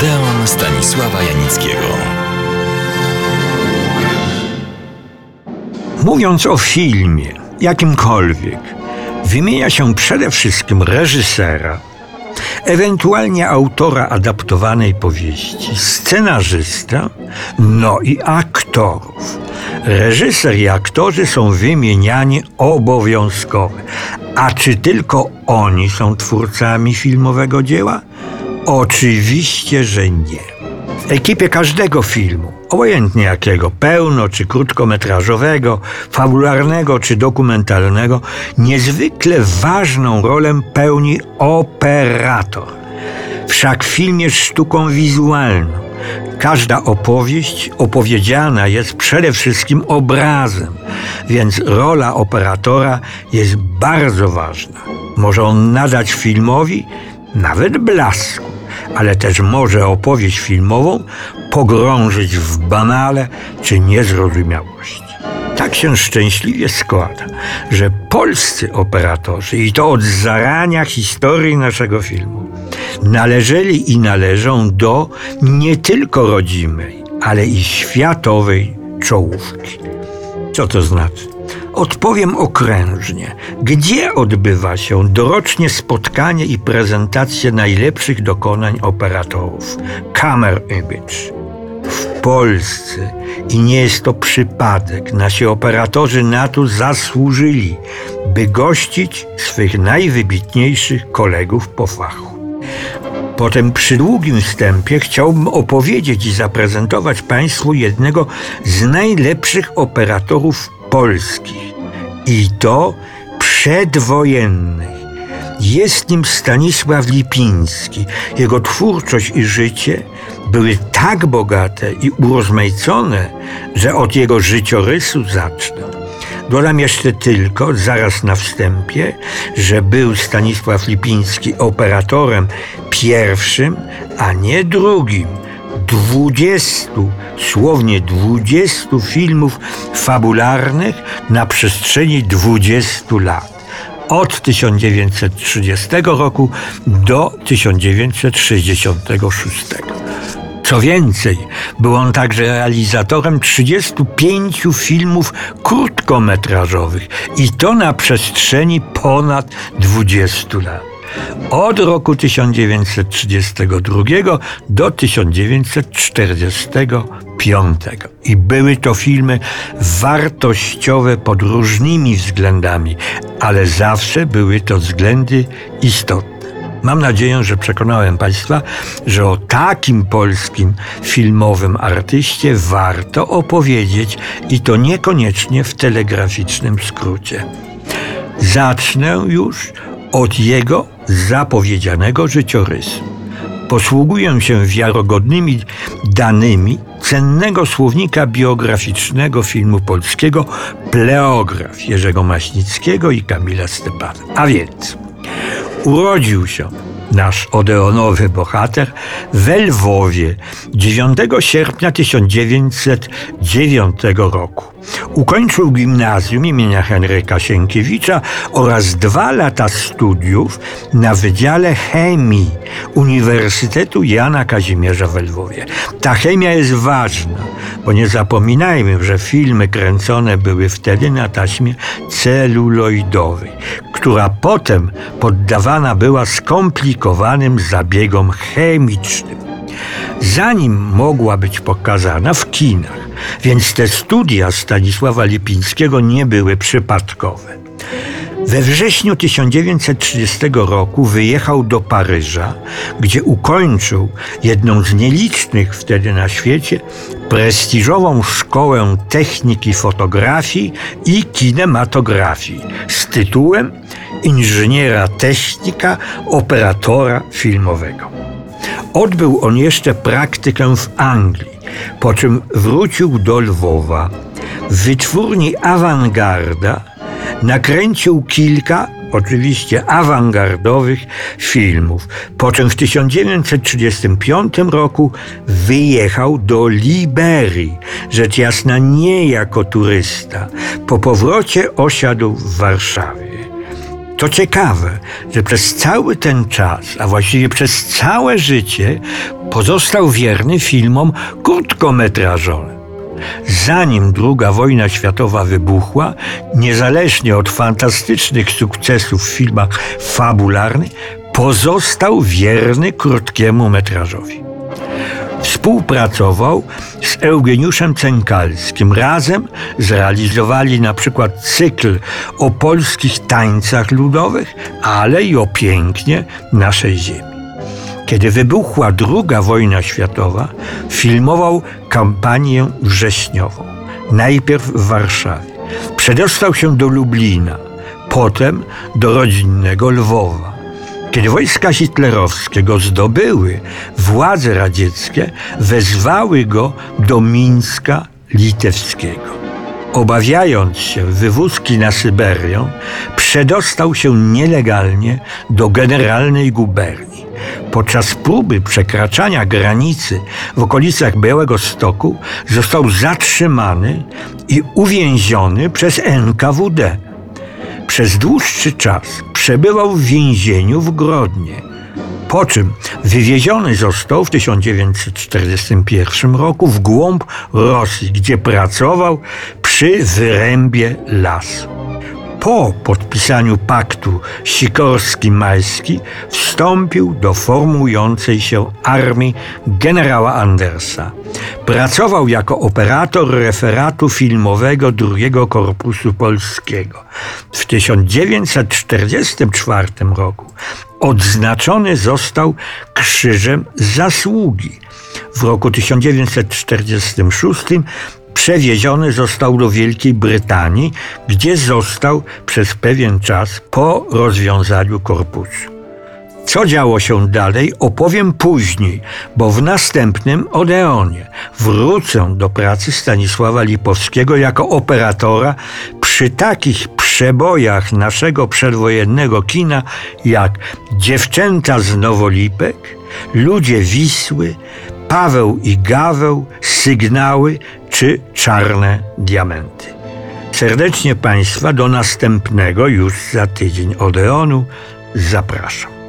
Odeon Stanisława Janickiego. Mówiąc o filmie, jakimkolwiek, wymienia się przede wszystkim reżysera, ewentualnie autora adaptowanej powieści, scenarzysta, no i aktorów. Reżyser i aktorzy są wymieniani obowiązkowo. A czy tylko oni są twórcami filmowego dzieła? Oczywiście, że nie. Ekipie każdego filmu, obojętnie jakiego, pełno czy krótkometrażowego, fabularnego czy dokumentalnego, niezwykle ważną rolę pełni operator. Wszak film jest sztuką wizualną. Każda opowieść opowiedziana jest przede wszystkim obrazem, więc rola operatora jest bardzo ważna. Może on nadać filmowi nawet blasku, ale też może opowieść filmową pogrążyć w banale czy niezrozumiałości. Tak się szczęśliwie składa, że polscy operatorzy, i to od zarania historii naszego filmu, należeli i należą do nie tylko rodzimej, ale i światowej czołówki. Co to znaczy? Odpowiem okrężnie. Gdzie odbywa się dorocznie spotkanie i prezentacje najlepszych dokonań operatorów? Kamer Image. W Polsce i nie jest to przypadek. Nasi operatorzy na to zasłużyli, by gościć swych najwybitniejszych kolegów po fachu. Potem przy długim wstępie chciałbym opowiedzieć i zaprezentować Państwu jednego z najlepszych operatorów polskich i to przedwojennych. Jest nim Stanisław Lipiński. Jego twórczość i życie były tak bogate i urozmaicone, że od jego życiorysu zacznę. Dodam jeszcze tylko, zaraz na wstępie, że był Stanisław Lipiński operatorem pierwszym, a nie drugim dwudziestu, słownie dwudziestu filmów fabularnych na przestrzeni dwudziestu lat. Od 1930 roku do 1966. Co więcej, był on także realizatorem 35 filmów krótkometrażowych i to na przestrzeni ponad 20 lat od roku 1932 do 1945. I były to filmy wartościowe pod różnymi względami, ale zawsze były to względy istotne. Mam nadzieję, że przekonałem Państwa, że o takim polskim filmowym artyście warto opowiedzieć i to niekoniecznie w telegraficznym skrócie. Zacznę już od jego zapowiedzianego życiorysu. Posługuję się wiarogodnymi danymi cennego słownika biograficznego filmu polskiego Pleograf Jerzego Maśnickiego i Kamila Stepana. A więc urodził się nasz odeonowy bohater w Lwowie 9 sierpnia 1909 roku. Ukończył gimnazjum imienia Henryka Sienkiewicza oraz dwa lata studiów na Wydziale Chemii Uniwersytetu Jana Kazimierza w Lwowie. Ta chemia jest ważna, bo nie zapominajmy, że filmy kręcone były wtedy na taśmie celuloidowej, która potem poddawana była skomplikowanym zabiegom chemicznym. Zanim mogła być pokazana w kinach, więc te studia Stanisława Lipińskiego nie były przypadkowe. We wrześniu 1930 roku wyjechał do Paryża, gdzie ukończył jedną z nielicznych wtedy na świecie prestiżową szkołę techniki fotografii i kinematografii z tytułem inżyniera technika operatora filmowego. Odbył on jeszcze praktykę w Anglii, po czym wrócił do Lwowa. W wytwórni Awangarda nakręcił kilka, oczywiście awangardowych filmów. Po czym w 1935 roku wyjechał do Liberii, rzecz jasna nie jako turysta. Po powrocie osiadł w Warszawie. To ciekawe, że przez cały ten czas, a właściwie przez całe życie, pozostał wierny filmom krótkometrażowym. Zanim II wojna światowa wybuchła, niezależnie od fantastycznych sukcesów w filmach fabularnych, pozostał wierny krótkiemu metrażowi. Współpracował z Eugeniuszem Cękalskim. Razem zrealizowali na przykład cykl o polskich tańcach ludowych, ale i o pięknie naszej ziemi. Kiedy wybuchła II wojna światowa, filmował kampanię wrześniową. Najpierw w Warszawie. Przedostał się do Lublina, potem do rodzinnego Lwowa. Kiedy wojska hitlerowskie go zdobyły, władze radzieckie wezwały go do Mińska Litewskiego. Obawiając się wywózki na Syberię, przedostał się nielegalnie do generalnej guberni. Podczas próby przekraczania granicy w okolicach Białego Stoku został zatrzymany i uwięziony przez NKWD. Przez dłuższy czas przebywał w więzieniu w Grodnie. Po czym wywieziony został w 1941 roku w głąb Rosji, gdzie pracował przy wyrębie lasu. Po podpisaniu paktu Sikorski-Majski wstąpił do formującej się armii generała Andersa. Pracował jako operator referatu filmowego II Korpusu Polskiego. W 1944 roku odznaczony został Krzyżem Zasługi. W roku 1946 przewieziony został do Wielkiej Brytanii, gdzie został przez pewien czas po rozwiązaniu korpusu. Co działo się dalej, opowiem później, bo w następnym Odeonie wrócę do pracy Stanisława Lipowskiego jako operatora przy takich przebojach naszego przedwojennego kina jak Dziewczęta z Nowolipek, Ludzie Wisły, Paweł i Gaweł, Sygnały czy Czarne Diamenty. Serdecznie Państwa do następnego już za tydzień Odeonu zapraszam.